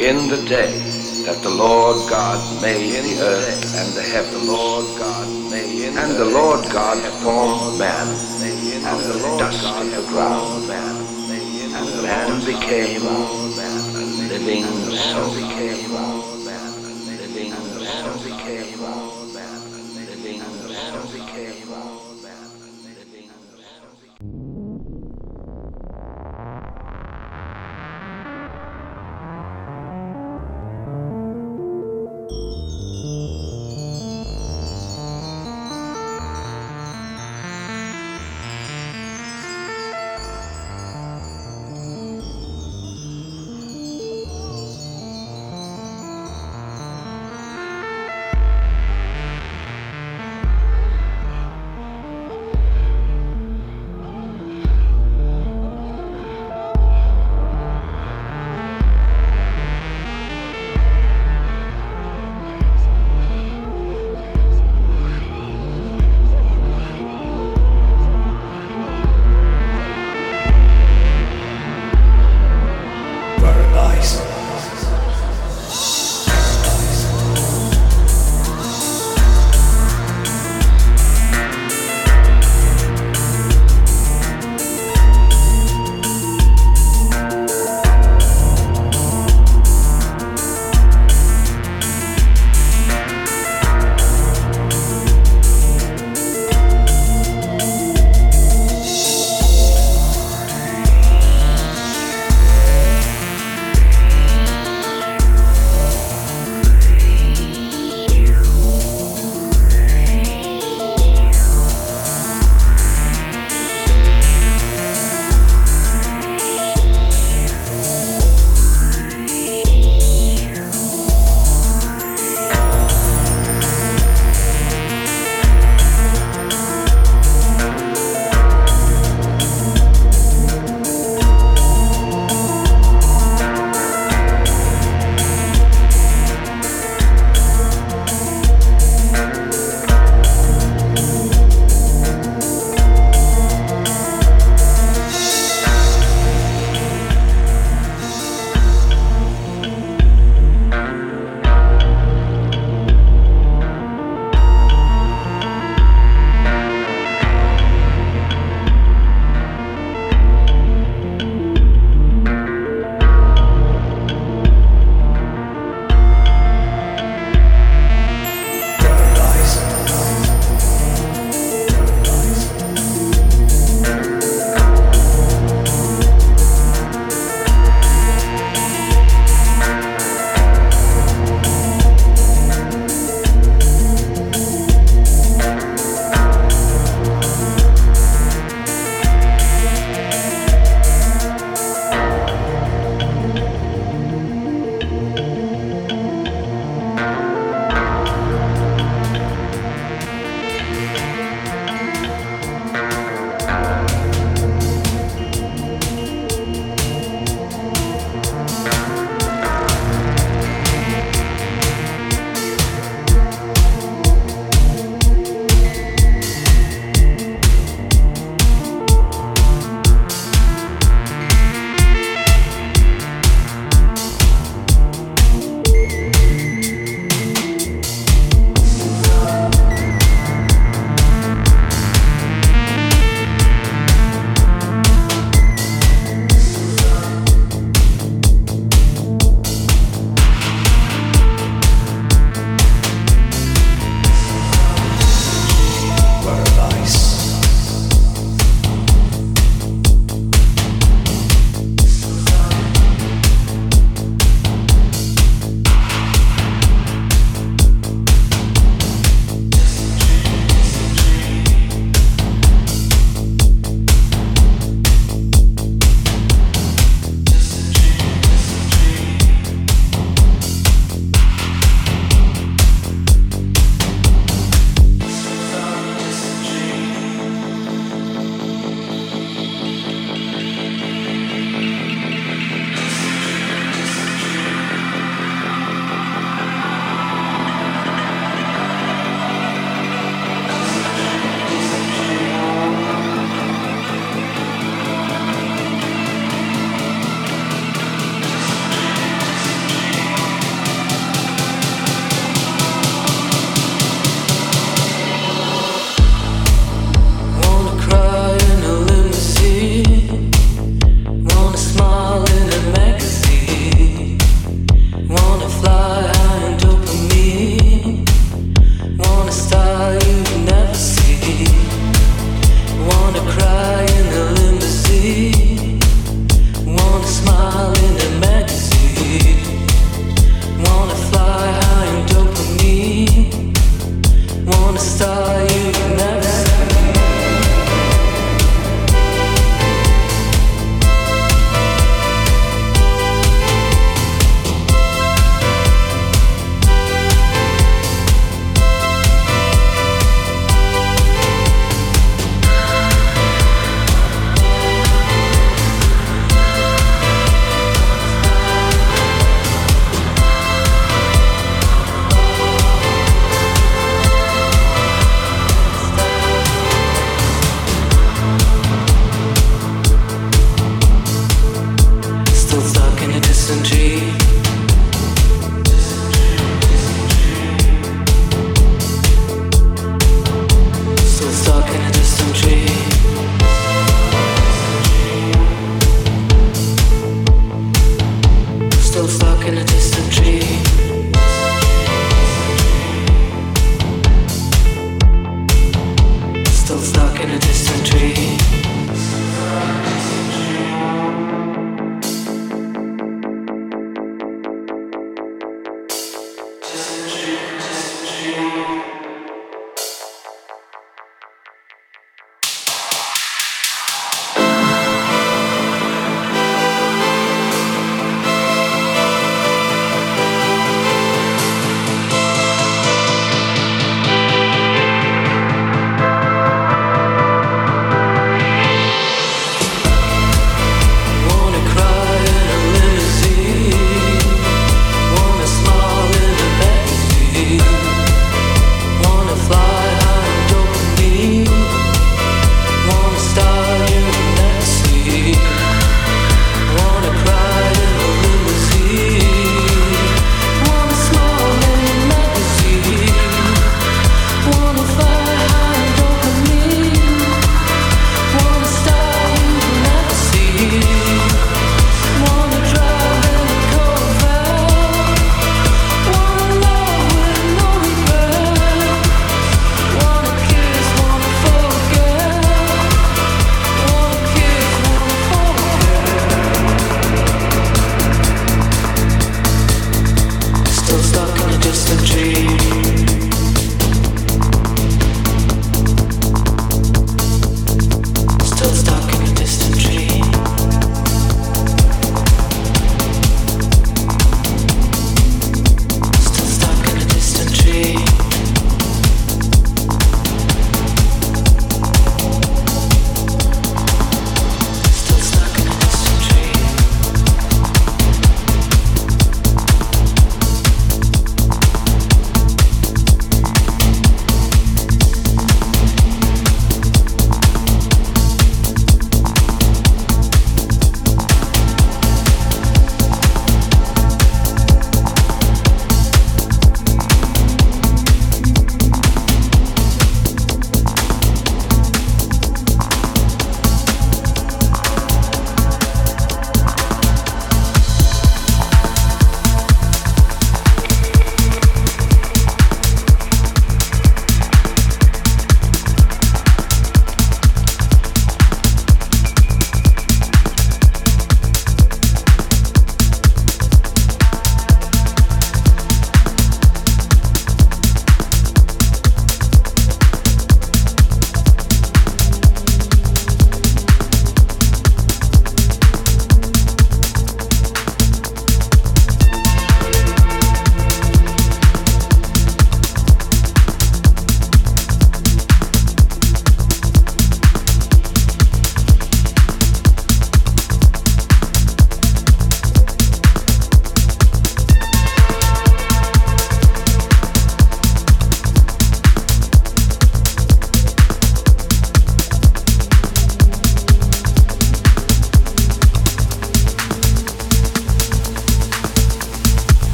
In the day that the Lord God made in the earth and the heaven, the Lord God made, and the Lord God formed man. Out of the dust of the ground, and man. Became a living soul.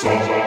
Sun.